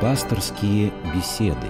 Пасторские беседы.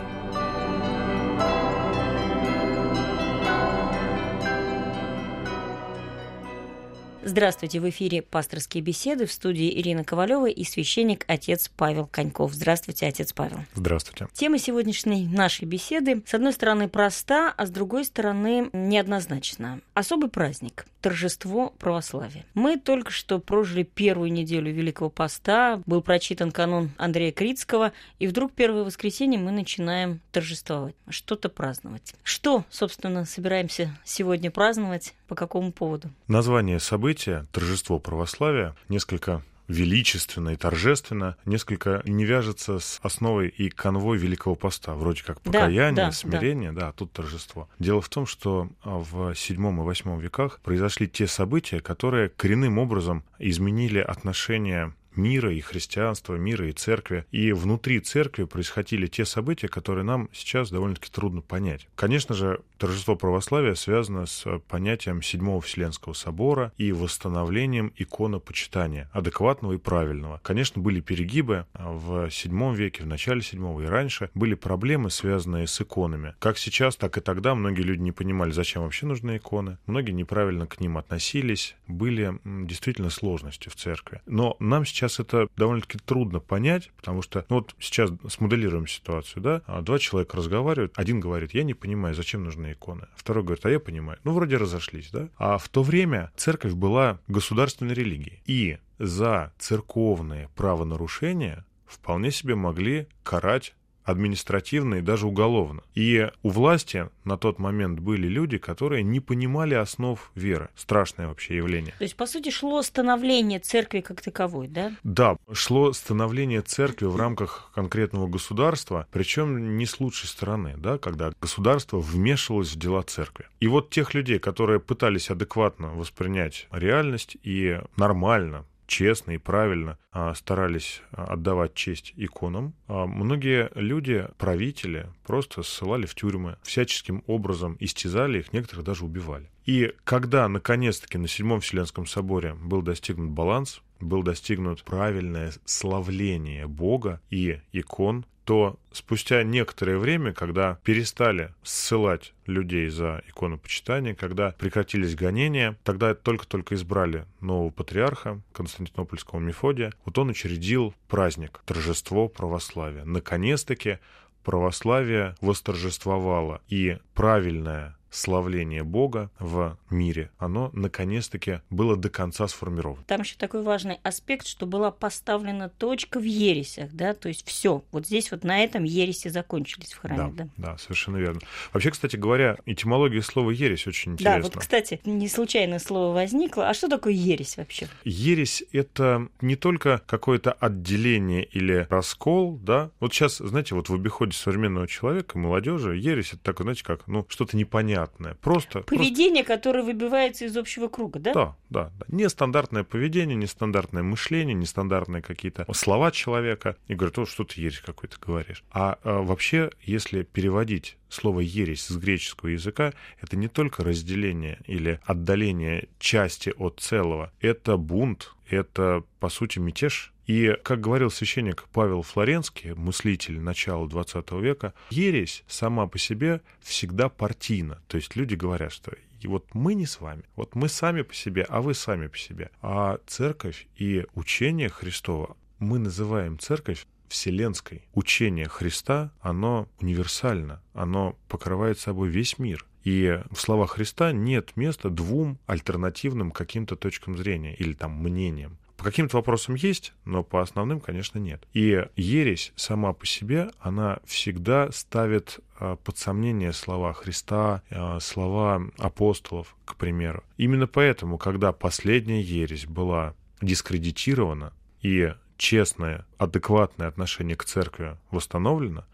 Здравствуйте, в эфире «Пасторские беседы» в студии Ирина Ковалева и священник отец Павел Коньков. Здравствуйте, отец Павел. Здравствуйте. Тема сегодняшней нашей беседы, с одной стороны, проста, а с другой стороны, неоднозначна. Особый праздник – торжество православия. Мы только что прожили первую неделю Великого Поста, был прочитан канон Андрея Критского, и вдруг первое воскресенье мы начинаем торжествовать, что-то праздновать. Что, собственно, собираемся сегодня праздновать, по какому поводу? Название события «Торжество православия» несколько величественно и торжественно, несколько не вяжется с основой и конвой Великого Поста. Вроде как покаяние, да, да, смирение, да. да, тут торжество. Дело в том, что в VII и VIII веках произошли те события, которые коренным образом изменили отношение мира и христианства, мира и церкви. И внутри церкви происходили те события, которые нам сейчас довольно-таки трудно понять. Конечно же, торжество православия связано с понятием Седьмого Вселенского собора и восстановлением иконопочитания, адекватного и правильного. Конечно, были перегибы в VII веке, в начале VII и раньше. Были проблемы, связанные с иконами. Как сейчас, так и тогда многие люди не понимали, зачем вообще нужны иконы. Многие неправильно к ним относились. Были действительно сложности в церкви. Но нам сейчас сейчас это довольно-таки трудно понять, потому что, ну вот сейчас смоделируем ситуацию, да, а два человека разговаривают, один говорит, я не понимаю, зачем нужны иконы, второй говорит, а я понимаю. Ну, вроде разошлись, да. А в то время церковь была государственной религией, и за церковные правонарушения вполне себе могли карать административно и даже уголовно. И у власти на тот момент были люди, которые не понимали основ веры. Страшное вообще явление. То есть, по сути, шло становление церкви как таковой, да? Да, шло становление церкви в рамках конкретного государства, причем не с лучшей стороны, да, когда государство вмешивалось в дела церкви. И вот тех людей, которые пытались адекватно воспринять реальность и нормально честно и правильно а, старались а, отдавать честь иконам. А многие люди, правители, просто ссылали в тюрьмы, всяческим образом истязали их, некоторых даже убивали. И когда, наконец-таки, на Седьмом Вселенском соборе был достигнут баланс, был достигнут правильное славление Бога и икон, то спустя некоторое время, когда перестали ссылать людей за иконопочитание, когда прекратились гонения, тогда только-только избрали нового патриарха Константинопольского Мефодия, вот он учредил праздник, торжество православия. Наконец-таки православие восторжествовало, и правильное славление Бога в мире, оно наконец-таки было до конца сформировано. Там еще такой важный аспект, что была поставлена точка в ересях, да, то есть все, вот здесь вот на этом ереси закончились в храме, да? Да, да совершенно верно. Вообще, кстати говоря, этимология слова ересь очень интересна. Да, вот, кстати, не случайно слово возникло. А что такое ересь вообще? Ересь — это не только какое-то отделение или раскол, да. Вот сейчас, знаете, вот в обиходе современного человека, молодежи, ересь — это такое, знаете, как, ну, что-то непонятное непонятное. Просто, поведение, просто... которое выбивается из общего круга, да? Да, да, да. Нестандартное поведение, нестандартное мышление, нестандартные какие-то слова человека. И говорят, о, что ты ересь какой-то говоришь. А, а вообще, если переводить слово «ересь» с греческого языка — это не только разделение или отдаление части от целого. Это бунт, это, по сути, мятеж. И, как говорил священник Павел Флоренский, мыслитель начала XX века, ересь сама по себе всегда партийна. То есть люди говорят, что и вот мы не с вами, вот мы сами по себе, а вы сами по себе. А церковь и учение Христова мы называем церковь вселенской. Учение Христа, оно универсально, оно покрывает собой весь мир. И в словах Христа нет места двум альтернативным каким-то точкам зрения или там мнениям. По каким-то вопросам есть, но по основным, конечно, нет. И ересь сама по себе, она всегда ставит а, под сомнение слова Христа, а, слова апостолов, к примеру. Именно поэтому, когда последняя ересь была дискредитирована и честное, адекватное отношение к церкви восстановлено,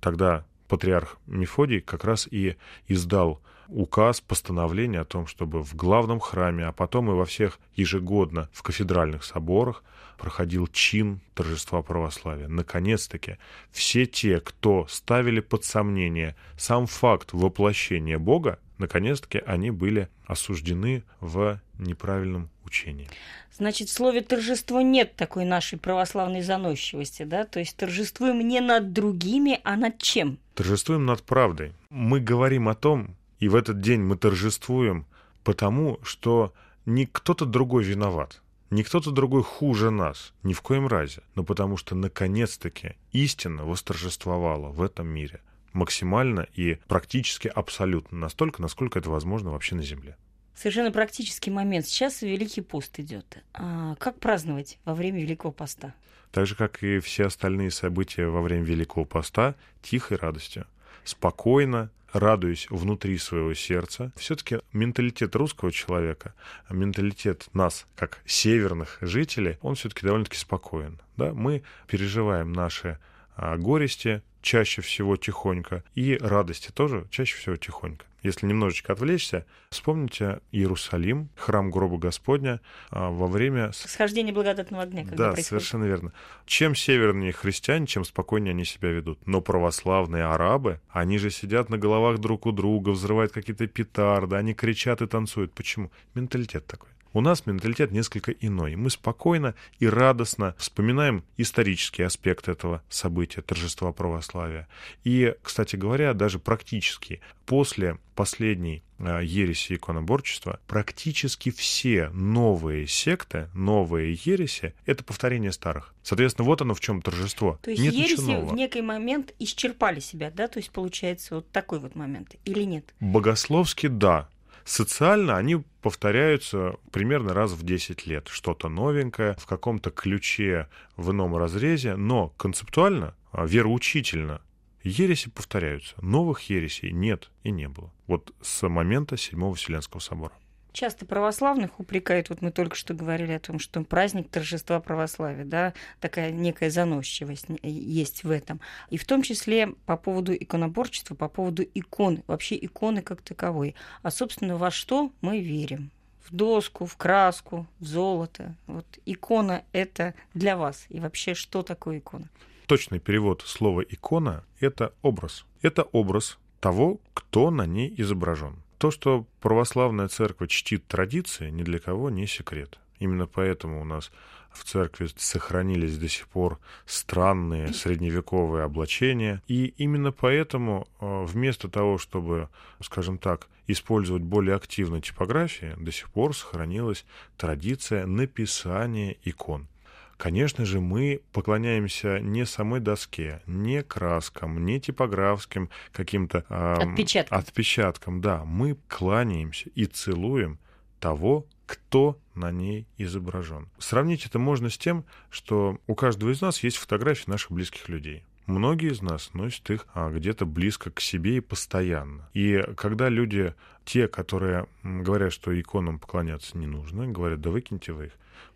тогда патриарх Мефодий как раз и издал указ, постановление о том, чтобы в главном храме, а потом и во всех ежегодно в кафедральных соборах проходил чин торжества православия. Наконец-таки все те, кто ставили под сомнение сам факт воплощения Бога, наконец-таки они были осуждены в неправильном учении. Значит, в слове торжество нет такой нашей православной заносчивости, да? То есть торжествуем не над другими, а над чем? Торжествуем над правдой. Мы говорим о том, и в этот день мы торжествуем потому, что не кто-то другой виноват, не кто-то другой хуже нас, ни в коем разе, но потому что наконец-таки истина восторжествовала в этом мире максимально и практически абсолютно, настолько, насколько это возможно вообще на Земле. Совершенно практический момент. Сейчас Великий пост идет. А как праздновать во время Великого поста? Так же, как и все остальные события во время Великого поста, тихой радостью. Спокойно, радуюсь внутри своего сердца. Все-таки менталитет русского человека, менталитет нас, как северных жителей, он все-таки довольно-таки спокоен. Да? Мы переживаем наши а, горести чаще всего тихонько, и радости тоже чаще всего тихонько. Если немножечко отвлечься, вспомните Иерусалим, храм гроба Господня а, во время... Схождения благодатного огня. Когда да, происходит. совершенно верно. Чем севернее христиане, чем спокойнее они себя ведут. Но православные арабы, они же сидят на головах друг у друга, взрывают какие-то петарды, они кричат и танцуют. Почему? Менталитет такой. У нас менталитет несколько иной. Мы спокойно и радостно вспоминаем исторический аспект этого события, торжества православия. И, кстати говоря, даже практически после последней а, ереси иконоборчества, практически все новые секты, новые ереси — это повторение старых. Соответственно, вот оно в чем торжество. То есть нет ереси в некий момент исчерпали себя, да? То есть получается вот такой вот момент или нет? Богословски — да. Социально они повторяются примерно раз в 10 лет. Что-то новенькое, в каком-то ключе, в ином разрезе, но концептуально, а, вероучительно, ереси повторяются. Новых ересей нет и не было. Вот с момента Седьмого Вселенского собора. Часто православных упрекают, вот мы только что говорили о том, что праздник торжества православия, да, такая некая заносчивость есть в этом. И в том числе по поводу иконоборчества, по поводу икон, вообще иконы как таковой. А, собственно, во что мы верим? в доску, в краску, в золото. Вот икона — это для вас. И вообще, что такое икона? Точный перевод слова «икона» — это образ. Это образ того, кто на ней изображен. То, что православная церковь чтит традиции, ни для кого не секрет. Именно поэтому у нас в церкви сохранились до сих пор странные средневековые облачения. И именно поэтому э, вместо того, чтобы, скажем так, использовать более активно типографии, до сих пор сохранилась традиция написания икон. Конечно же, мы поклоняемся не самой доске, не краскам, не типографским каким-то э, отпечаткам. отпечаткам. Да, мы кланяемся и целуем того, кто на ней изображен. Сравнить это можно с тем, что у каждого из нас есть фотографии наших близких людей. Многие из нас носят их а, где-то близко к себе и постоянно. И когда люди, те, которые говорят, что иконам поклоняться не нужно, говорят, да выкиньте вы их,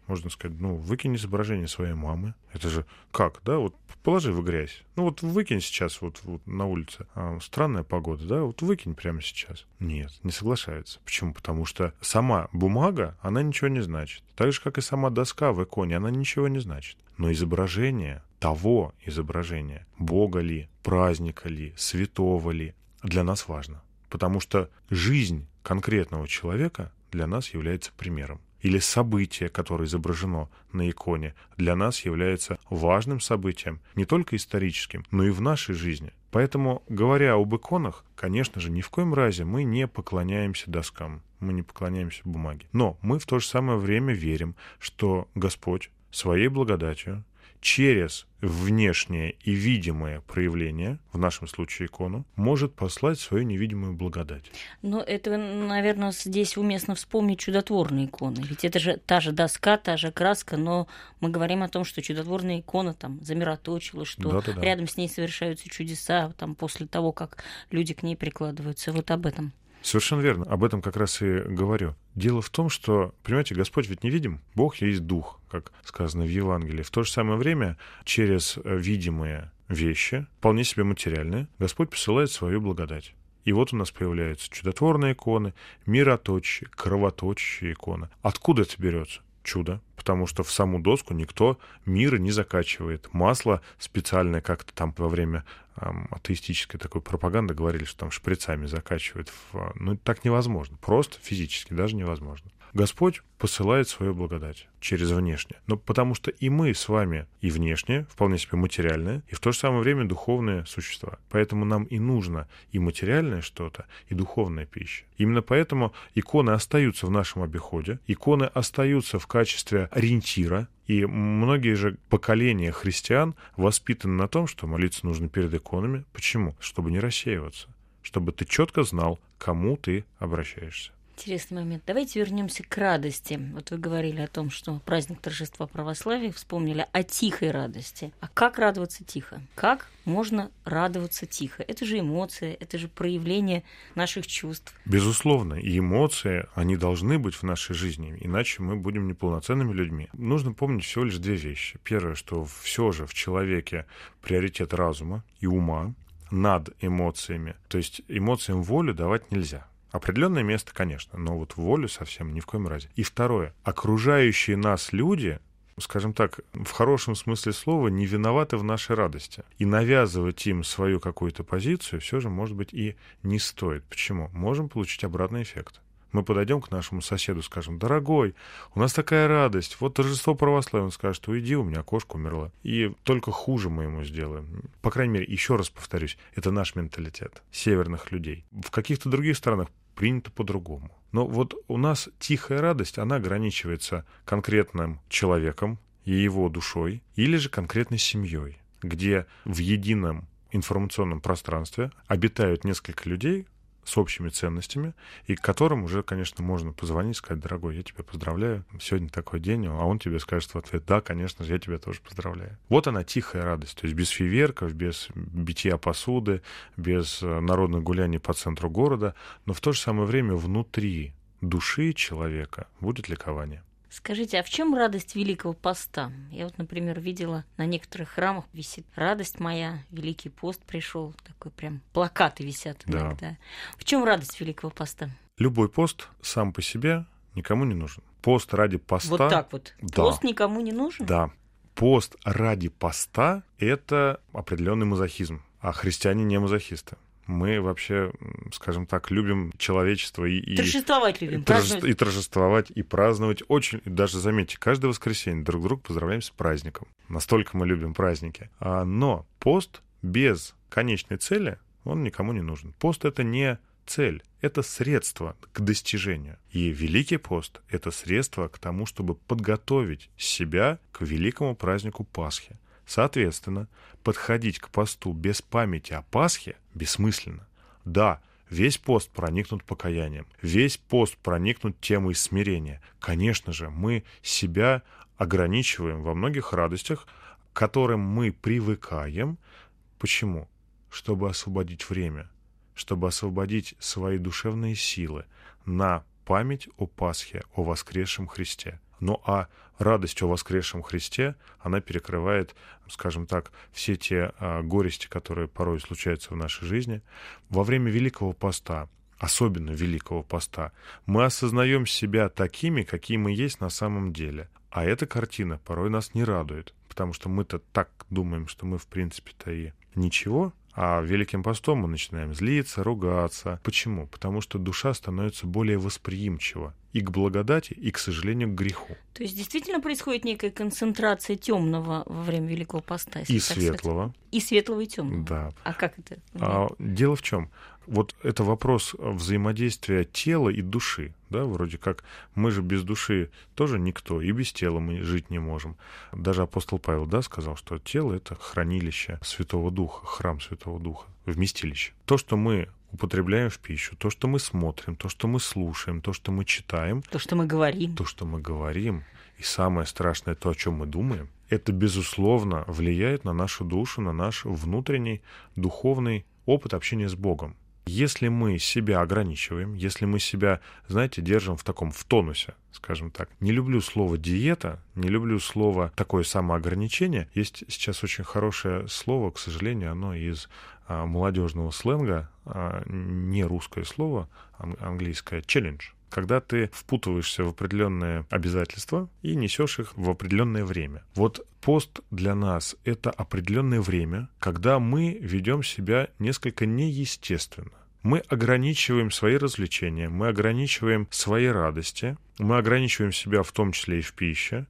можно сказать, ну, выкинь изображение своей мамы. Это же как, да, вот положи в грязь. Ну, вот выкинь сейчас вот, вот на улице. А, странная погода, да, вот выкинь прямо сейчас. Нет, не соглашаются. Почему? Потому что сама бумага, она ничего не значит. Так же, как и сама доска в иконе, она ничего не значит. Но изображение, того изображения, Бога ли, праздника ли, святого ли, для нас важно. Потому что жизнь конкретного человека для нас является примером или событие, которое изображено на иконе, для нас является важным событием, не только историческим, но и в нашей жизни. Поэтому, говоря об иконах, конечно же, ни в коем разе мы не поклоняемся доскам, мы не поклоняемся бумаге. Но мы в то же самое время верим, что Господь своей благодатью через внешнее и видимое проявление, в нашем случае икону, может послать свою невидимую благодать. Но это, наверное, здесь уместно вспомнить чудотворные иконы. Ведь это же та же доска, та же краска, но мы говорим о том, что чудотворная икона там замироточила, что да -да -да. рядом с ней совершаются чудеса там, после того, как люди к ней прикладываются. Вот об этом. Совершенно верно. Об этом как раз и говорю. Дело в том, что, понимаете, Господь ведь не видим. Бог есть Дух, как сказано в Евангелии. В то же самое время через видимые вещи, вполне себе материальные, Господь посылает свою благодать. И вот у нас появляются чудотворные иконы, мироточие, кровоточащие иконы. Откуда это берется? Чудо, потому что в саму доску никто мира не закачивает. Масло специальное как-то там во время эм, атеистической такой пропаганды говорили, что там шприцами закачивают. В... Ну, так невозможно. Просто физически даже невозможно. Господь посылает свою благодать через внешнее. Но потому что и мы с вами и внешне, вполне себе материальные, и в то же самое время духовные существа. Поэтому нам и нужно и материальное что-то, и духовная пища. Именно поэтому иконы остаются в нашем обиходе, иконы остаются в качестве ориентира, и многие же поколения христиан воспитаны на том, что молиться нужно перед иконами. Почему? Чтобы не рассеиваться, чтобы ты четко знал, кому ты обращаешься. Интересный момент. Давайте вернемся к радости. Вот вы говорили о том, что праздник торжества православия, вспомнили о тихой радости. А как радоваться тихо? Как можно радоваться тихо? Это же эмоции, это же проявление наших чувств. Безусловно, и эмоции, они должны быть в нашей жизни, иначе мы будем неполноценными людьми. Нужно помнить всего лишь две вещи. Первое, что все же в человеке приоритет разума и ума над эмоциями. То есть эмоциям волю давать нельзя. Определенное место, конечно, но вот волю совсем ни в коем разе. И второе. Окружающие нас люди, скажем так, в хорошем смысле слова, не виноваты в нашей радости. И навязывать им свою какую-то позицию все же, может быть, и не стоит. Почему? Можем получить обратный эффект мы подойдем к нашему соседу, скажем, дорогой, у нас такая радость, вот торжество православия, он скажет, уйди, у меня кошка умерла. И только хуже мы ему сделаем. По крайней мере, еще раз повторюсь, это наш менталитет северных людей. В каких-то других странах принято по-другому. Но вот у нас тихая радость, она ограничивается конкретным человеком и его душой, или же конкретной семьей, где в едином информационном пространстве обитают несколько людей, с общими ценностями, и к которым уже, конечно, можно позвонить, сказать, дорогой, я тебя поздравляю, сегодня такой день, а он тебе скажет в ответ, да, конечно же, я тебя тоже поздравляю. Вот она тихая радость, то есть без фейверков, без битья посуды, без э, народных гуляний по центру города, но в то же самое время внутри души человека будет ликование. Скажите, а в чем радость Великого Поста? Я вот, например, видела на некоторых храмах висит «Радость моя, Великий пост пришел». Такой прям плакаты висят иногда. Да. В чем радость Великого Поста? Любой пост сам по себе никому не нужен. Пост ради поста... Вот так вот. Да. Пост никому не нужен? Да. Пост ради поста — это определенный мазохизм. А христиане не мазохисты мы вообще, скажем так, любим человечество и... и торжествовать любим, торже, И торжествовать, и праздновать. Очень, даже заметьте, каждое воскресенье друг друга поздравляем с праздником. Настолько мы любим праздники. А, но пост без конечной цели, он никому не нужен. Пост — это не цель, это средство к достижению. И Великий пост — это средство к тому, чтобы подготовить себя к великому празднику Пасхи. Соответственно, подходить к посту без памяти о Пасхе бессмысленно. Да, весь пост проникнут покаянием, весь пост проникнут темой смирения. Конечно же, мы себя ограничиваем во многих радостях, к которым мы привыкаем. Почему? Чтобы освободить время, чтобы освободить свои душевные силы на память о Пасхе, о воскресшем Христе. Ну а радость о воскресшем Христе, она перекрывает, скажем так, все те а, горести, которые порой случаются в нашей жизни. Во время Великого Поста, особенно Великого Поста, мы осознаем себя такими, какие мы есть на самом деле. А эта картина порой нас не радует, потому что мы-то так думаем, что мы в принципе-то и ничего, а Великим постом мы начинаем злиться, ругаться. Почему? Потому что душа становится более восприимчива и к благодати, и, к сожалению, к греху. То есть действительно происходит некая концентрация темного во время Великого поста. И светлого. Сказать. И светлого, и темного. Да. А как это? А, дело в чем? Вот это вопрос взаимодействия тела и души. Да, вроде как мы же без души тоже никто, и без тела мы жить не можем. Даже апостол Павел да, сказал, что тело — это хранилище Святого Духа, храм Святого Духа, вместилище. То, что мы употребляем в пищу, то, что мы смотрим, то, что мы слушаем, то, что мы читаем. То, что мы говорим. То, что мы говорим. И самое страшное, то, о чем мы думаем, это, безусловно, влияет на нашу душу, на наш внутренний духовный опыт общения с Богом. Если мы себя ограничиваем, если мы себя, знаете, держим в таком, в тонусе, скажем так. Не люблю слово диета, не люблю слово такое самоограничение. Есть сейчас очень хорошее слово, к сожалению, оно из а, молодежного сленга, а, не русское слово, английское, челлендж. Когда ты впутываешься в определенные обязательства и несешь их в определенное время. Вот пост для нас — это определенное время, когда мы ведем себя несколько неестественно. Мы ограничиваем свои развлечения, мы ограничиваем свои радости, мы ограничиваем себя в том числе и в пище,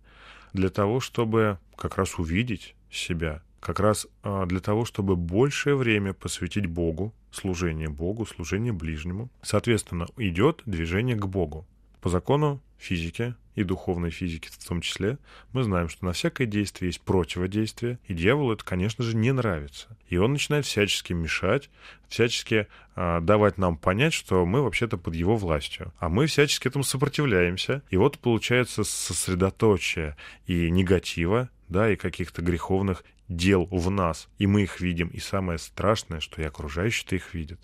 для того, чтобы как раз увидеть себя, как раз а, для того, чтобы большее время посвятить Богу, служение Богу, служение ближнему. Соответственно, идет движение к Богу. По закону физики и духовной физики в том числе, мы знаем, что на всякое действие есть противодействие, и дьяволу это, конечно же, не нравится. И он начинает всячески мешать, всячески э, давать нам понять, что мы вообще-то под его властью. А мы всячески этому сопротивляемся. И вот получается сосредоточие и негатива, да, и каких-то греховных дел в нас, и мы их видим, и самое страшное, что и окружающие-то их видят.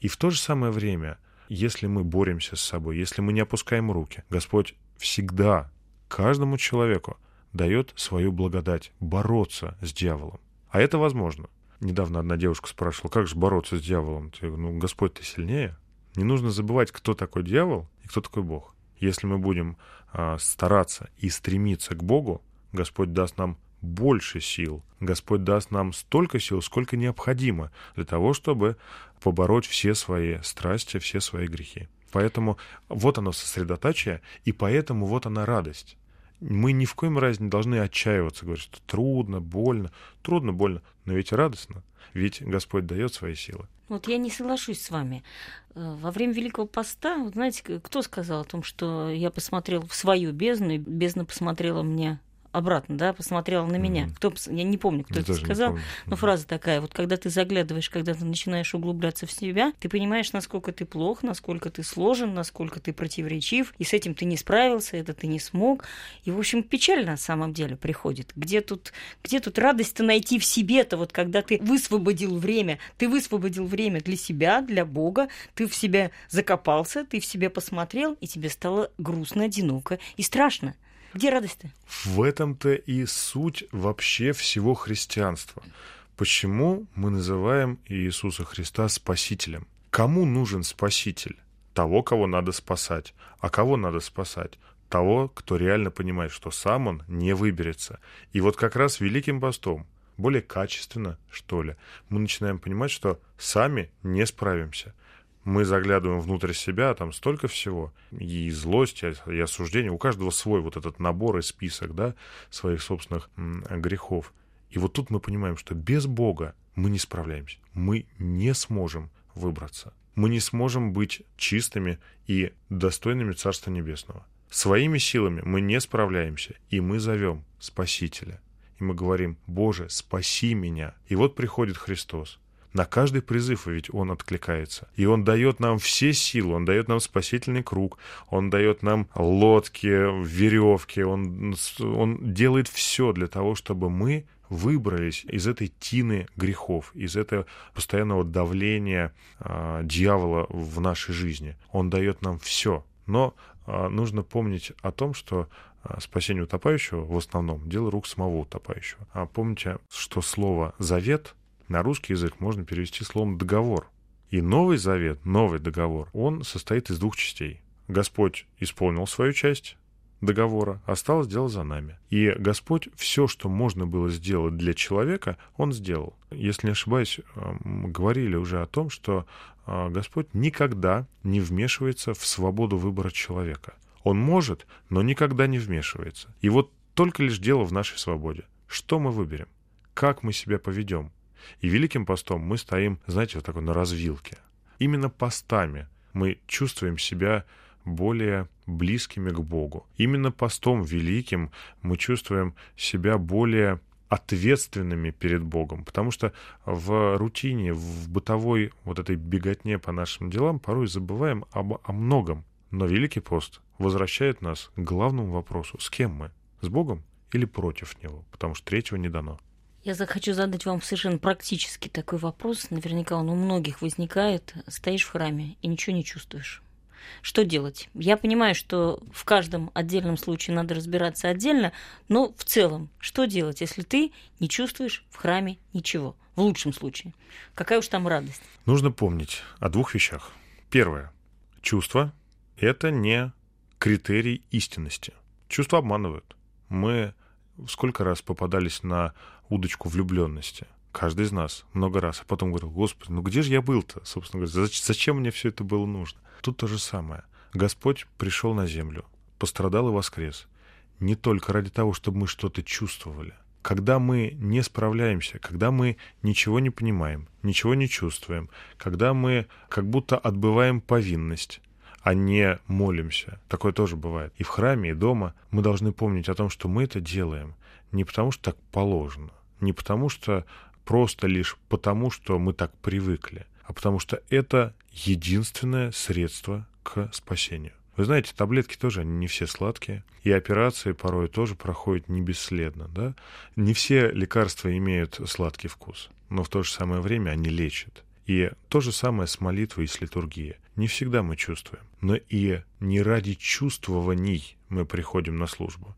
И в то же самое время, если мы боремся с собой, если мы не опускаем руки, Господь всегда каждому человеку дает свою благодать бороться с дьяволом. А это возможно. Недавно одна девушка спрашивала, как же бороться с дьяволом? Я ну, Господь, ты сильнее. Не нужно забывать, кто такой дьявол и кто такой Бог. Если мы будем а, стараться и стремиться к Богу, Господь даст нам больше сил. Господь даст нам столько сил, сколько необходимо для того, чтобы побороть все свои страсти, все свои грехи. Поэтому вот оно сосредоточие, и поэтому вот она радость. Мы ни в коем разе не должны отчаиваться, говорить, что трудно, больно. Трудно, больно, но ведь радостно. Ведь Господь дает свои силы. Вот я не соглашусь с вами. Э, во время Великого Поста, знаете, кто сказал о том, что я посмотрел в свою бездну, и бездна посмотрела мне обратно, да, посмотрела на меня. Mm-hmm. Кто, я не помню, кто я это сказал, но фраза такая, вот когда ты заглядываешь, когда ты начинаешь углубляться в себя, ты понимаешь, насколько ты плох, насколько ты сложен, насколько ты противоречив, и с этим ты не справился, это ты не смог. И, в общем, печаль на самом деле приходит. Где тут, где тут радость-то найти в себе-то, вот когда ты высвободил время, ты высвободил время для себя, для Бога, ты в себя закопался, ты в себя посмотрел, и тебе стало грустно, одиноко и страшно. Где радость-то? В этом-то и суть вообще всего христианства. Почему мы называем Иисуса Христа Спасителем? Кому нужен Спаситель? Того, кого надо спасать. А кого надо спасать? Того, кто реально понимает, что сам он не выберется. И вот как раз Великим постом, более качественно, что ли, мы начинаем понимать, что сами не справимся мы заглядываем внутрь себя, там столько всего, и злость, и осуждение, у каждого свой вот этот набор и список, да, своих собственных грехов. И вот тут мы понимаем, что без Бога мы не справляемся, мы не сможем выбраться, мы не сможем быть чистыми и достойными Царства Небесного. Своими силами мы не справляемся, и мы зовем Спасителя. И мы говорим, Боже, спаси меня. И вот приходит Христос. На каждый призыв ведь он откликается. И он дает нам все силы, он дает нам спасительный круг, он дает нам лодки, веревки, он, он делает все для того, чтобы мы выбрались из этой тины грехов, из этого постоянного давления э, дьявола в нашей жизни. Он дает нам все. Но э, нужно помнить о том, что спасение утопающего в основном дело рук самого утопающего. А помните, что слово «завет» на русский язык можно перевести словом «договор». И Новый Завет, Новый договор, он состоит из двух частей. Господь исполнил свою часть договора, осталось дело за нами. И Господь все, что можно было сделать для человека, Он сделал. Если не ошибаюсь, мы говорили уже о том, что а, Господь никогда не вмешивается в свободу выбора человека. Он может, но никогда не вмешивается. И вот только лишь дело в нашей свободе. Что мы выберем? Как мы себя поведем? И Великим постом мы стоим, знаете, вот такой на развилке. Именно постами мы чувствуем себя более близкими к Богу. Именно постом великим мы чувствуем себя более ответственными перед Богом, потому что в рутине, в бытовой вот этой беготне по нашим делам порой забываем об, о многом. Но Великий пост возвращает нас к главному вопросу. С кем мы? С Богом или против Него? Потому что третьего не дано. Я захочу задать вам совершенно практически такой вопрос. Наверняка он у многих возникает. Стоишь в храме и ничего не чувствуешь. Что делать? Я понимаю, что в каждом отдельном случае надо разбираться отдельно, но в целом, что делать, если ты не чувствуешь в храме ничего? В лучшем случае. Какая уж там радость? Нужно помнить о двух вещах. Первое. Чувства это не критерий истинности. Чувства обманывают. Мы сколько раз попадались на удочку влюбленности. Каждый из нас много раз. А потом говорил, господи, ну где же я был-то? Собственно говоря, зачем мне все это было нужно? Тут то же самое. Господь пришел на землю, пострадал и воскрес. Не только ради того, чтобы мы что-то чувствовали. Когда мы не справляемся, когда мы ничего не понимаем, ничего не чувствуем, когда мы как будто отбываем повинность, а не молимся. Такое тоже бывает. И в храме, и дома мы должны помнить о том, что мы это делаем не потому, что так положено, не потому, что просто лишь потому, что мы так привыкли, а потому что это единственное средство к спасению. Вы знаете, таблетки тоже, они не все сладкие, и операции порой тоже проходят не бесследно, да? Не все лекарства имеют сладкий вкус, но в то же самое время они лечат. И то же самое с молитвой и с литургией. Не всегда мы чувствуем, но и не ради чувствований мы приходим на службу.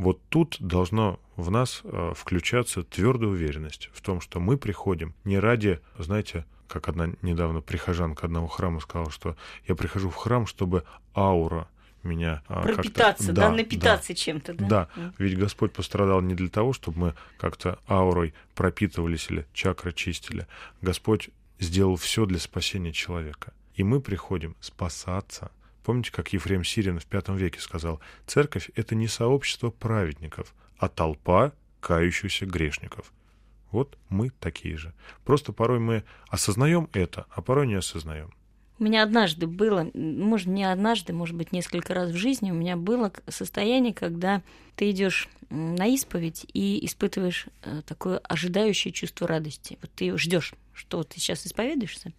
Вот тут должно в нас э, включаться твердая уверенность в том, что мы приходим не ради, знаете, как одна недавно прихожанка одного храма сказала, что я прихожу в храм, чтобы аура меня а, пропитаться, да, да, напитаться да, чем-то, да? Да, mm. ведь Господь пострадал не для того, чтобы мы как-то аурой пропитывались или чакры чистили. Господь сделал все для спасения человека. И мы приходим спасаться. Помните, как Ефрем Сирин в V веке сказал, «Церковь — это не сообщество праведников, а толпа кающихся грешников». Вот мы такие же. Просто порой мы осознаем это, а порой не осознаем. У меня однажды было, может, не однажды, может быть, несколько раз в жизни, у меня было состояние, когда ты идешь на исповедь и испытываешь э, такое ожидающее чувство радости. Вот ты ждешь, что ты сейчас исповедуешься,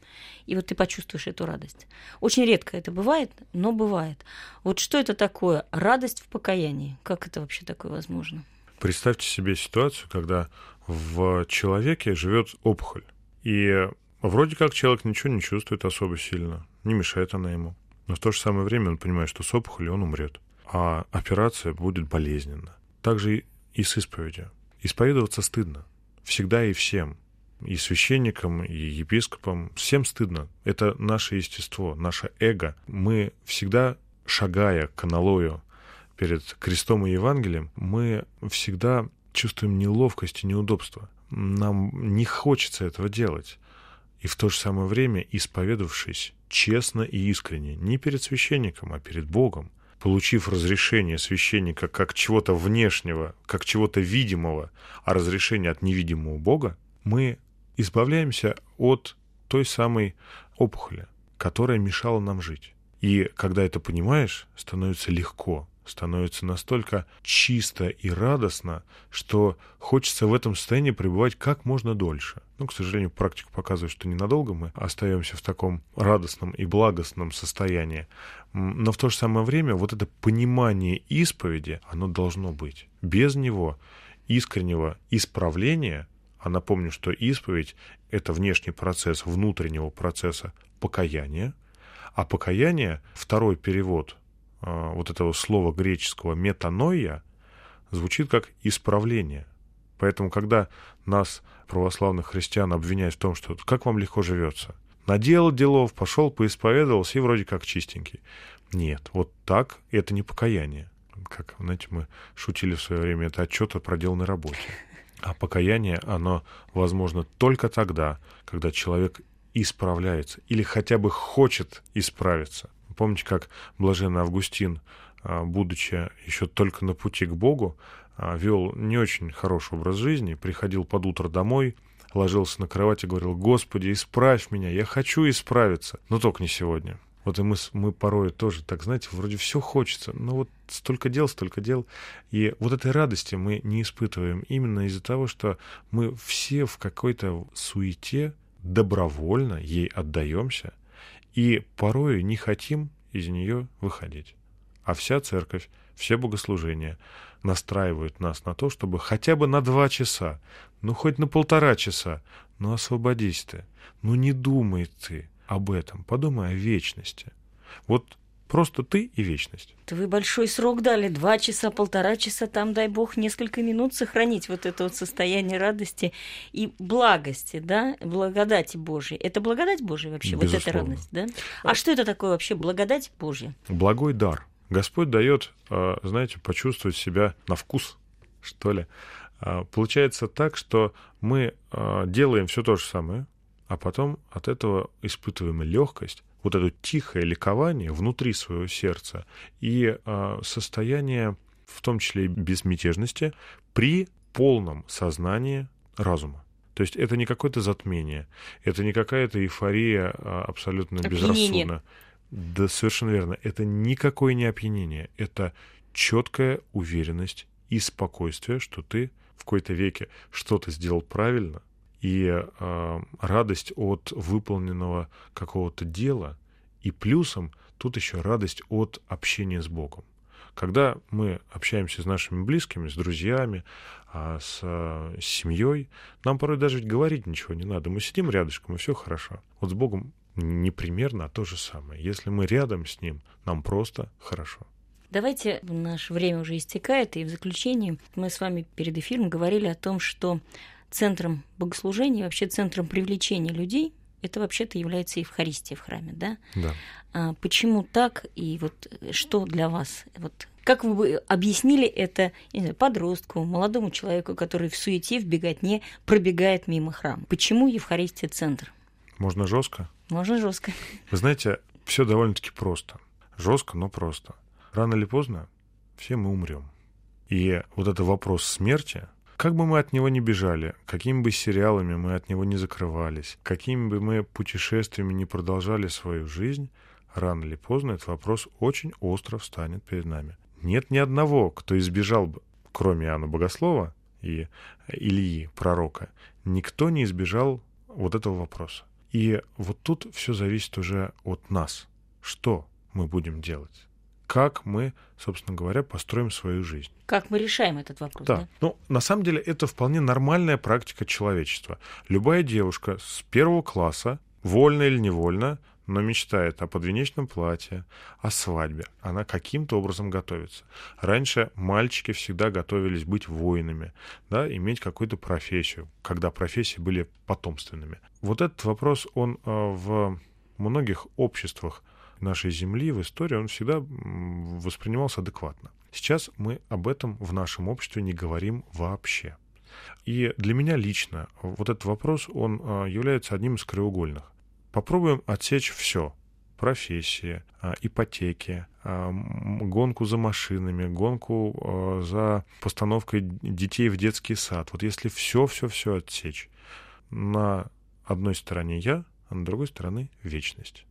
и вот ты почувствуешь эту радость. Очень редко это бывает, но бывает. Вот что это такое? Радость в покаянии. Как это вообще такое возможно? Представьте себе ситуацию, когда в человеке живет опухоль. И вроде как человек ничего не чувствует особо сильно, не мешает она ему. Но в то же самое время он понимает, что с опухолью он умрет, а операция будет болезненна. Также и с исповедью. Исповедоваться стыдно. Всегда и всем. И священникам, и епископам. Всем стыдно. Это наше естество, наше эго. Мы всегда, шагая к аналою перед крестом и Евангелием, мы всегда чувствуем неловкость и неудобство. Нам не хочется этого делать. И в то же самое время, исповедовавшись честно и искренне, не перед священником, а перед Богом, получив разрешение священника как чего-то внешнего, как чего-то видимого, а разрешение от невидимого Бога, мы избавляемся от той самой опухоли, которая мешала нам жить. И когда это понимаешь, становится легко, становится настолько чисто и радостно, что хочется в этом состоянии пребывать как можно дольше. Ну, к сожалению, практика показывает, что ненадолго мы остаемся в таком радостном и благостном состоянии. Но в то же самое время вот это понимание исповеди, оно должно быть. Без него искреннего исправления, а напомню, что исповедь — это внешний процесс внутреннего процесса покаяния, а покаяние, второй перевод а, вот этого слова греческого метаноя звучит как исправление. Поэтому, когда нас, православных христиан, обвиняют в том, что как вам легко живется, наделал делов, пошел, поисповедовался и вроде как чистенький. Нет, вот так это не покаяние. Как, знаете, мы шутили в свое время, это отчет о проделанной работе. А покаяние, оно возможно только тогда, когда человек исправляется или хотя бы хочет исправиться. Помните, как блаженный Августин, а, будучи еще только на пути к Богу, а, вел не очень хороший образ жизни, приходил под утро домой, ложился на кровать и говорил, «Господи, исправь меня, я хочу исправиться, но только не сегодня». Вот и мы, мы порой тоже так, знаете, вроде все хочется, но вот столько дел, столько дел. И вот этой радости мы не испытываем именно из-за того, что мы все в какой-то суете добровольно ей отдаемся, и порою не хотим из нее выходить. А вся церковь, все богослужения настраивают нас на то, чтобы хотя бы на два часа, ну хоть на полтора часа, ну освободись ты, ну не думай ты об этом, подумай о вечности. Вот Просто ты и вечность. Вы большой срок дали, два часа, полтора часа, там, дай бог, несколько минут сохранить вот это вот состояние радости и благости, да, благодати Божьей. Это благодать Божья вообще, Безусловно. вот эта радость, да? А что это такое вообще благодать Божья? Благой дар. Господь дает, э, знаете, почувствовать себя на вкус, что ли. А, получается так, что мы э, делаем все то же самое, а потом от этого испытываем легкость, вот это тихое ликование внутри своего сердца и э, состояние, в том числе и безмятежности, при полном сознании разума. То есть это не какое-то затмение, это не какая-то эйфория а, абсолютно Опьянение. безрассудно. Да, совершенно верно. Это никакое не опьянение. Это четкая уверенность и спокойствие, что ты в какой-то веке что-то сделал правильно, и э, радость от выполненного какого-то дела, и плюсом тут еще радость от общения с Богом. Когда мы общаемся с нашими близкими, с друзьями, а, с, а, с семьей, нам порой даже ведь говорить ничего не надо. Мы сидим рядышком, и все хорошо. Вот с Богом не примерно, а то же самое. Если мы рядом с Ним, нам просто хорошо. Давайте, наше время уже истекает, и в заключении мы с вами перед эфиром говорили о том, что центром богослужения, вообще центром привлечения людей, это вообще-то является Евхаристия в храме, да? Да. А почему так, и вот что для вас? Вот как вы бы объяснили это не знаю, подростку, молодому человеку, который в суете, в беготне пробегает мимо храма? Почему Евхаристия центр? Можно жестко? Можно жестко. Вы знаете, все довольно-таки просто. Жестко, но просто. Рано или поздно все мы умрем. И вот это вопрос смерти, как бы мы от него не бежали, какими бы сериалами мы от него не закрывались, какими бы мы путешествиями не продолжали свою жизнь, рано или поздно этот вопрос очень остро встанет перед нами. Нет ни одного, кто избежал бы, кроме Иоанна Богослова и Ильи, пророка, никто не избежал вот этого вопроса. И вот тут все зависит уже от нас. Что мы будем делать? Как мы, собственно говоря, построим свою жизнь? Как мы решаем этот вопрос? Да. да? Ну, на самом деле, это вполне нормальная практика человечества. Любая девушка с первого класса, вольно или невольно, но мечтает о подвенечном платье, о свадьбе. Она каким-то образом готовится. Раньше мальчики всегда готовились быть воинами, да, иметь какую-то профессию, когда профессии были потомственными. Вот этот вопрос, он э, в многих обществах нашей Земли, в истории, он всегда воспринимался адекватно. Сейчас мы об этом в нашем обществе не говорим вообще. И для меня лично вот этот вопрос, он э, является одним из краеугольных. Попробуем отсечь все. Профессии, э, ипотеки, э, гонку за машинами, гонку за постановкой детей в детский сад. Вот если все-все-все отсечь, на одной стороне я, а на другой стороне вечность.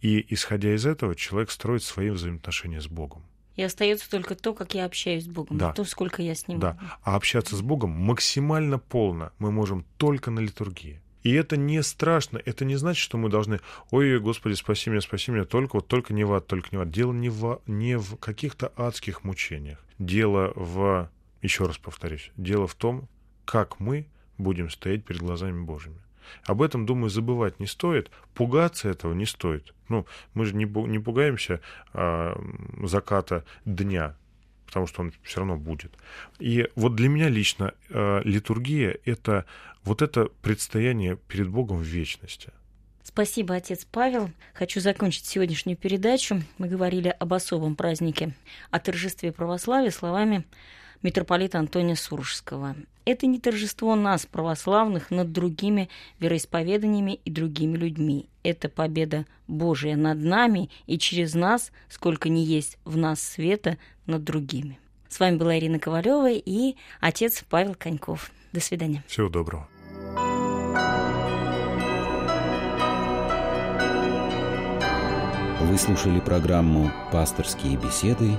И исходя из этого, человек строит свои взаимоотношения с Богом. И остается только то, как я общаюсь с Богом, да. то, сколько я с Ним. Да. А общаться с Богом максимально полно мы можем только на литургии. И это не страшно, это не значит, что мы должны, ой, Господи, спаси меня, спаси меня, только вот только не в ад, только не в ад. Дело не в, не в каких-то адских мучениях. Дело в, еще раз повторюсь, дело в том, как мы будем стоять перед глазами Божьими. Об этом, думаю, забывать не стоит, пугаться этого не стоит. Ну, мы же не, пугаемся а, заката дня, потому что он все равно будет. И вот для меня лично а, литургия — это вот это предстояние перед Богом в вечности. Спасибо, отец Павел. Хочу закончить сегодняшнюю передачу. Мы говорили об особом празднике, о торжестве православия словами митрополита Антония Суржского. Это не торжество нас, православных, над другими вероисповеданиями и другими людьми. Это победа Божия над нами и через нас, сколько ни есть в нас света, над другими. С вами была Ирина Ковалева и отец Павел Коньков. До свидания. Всего доброго. Вы слушали программу «Пасторские беседы»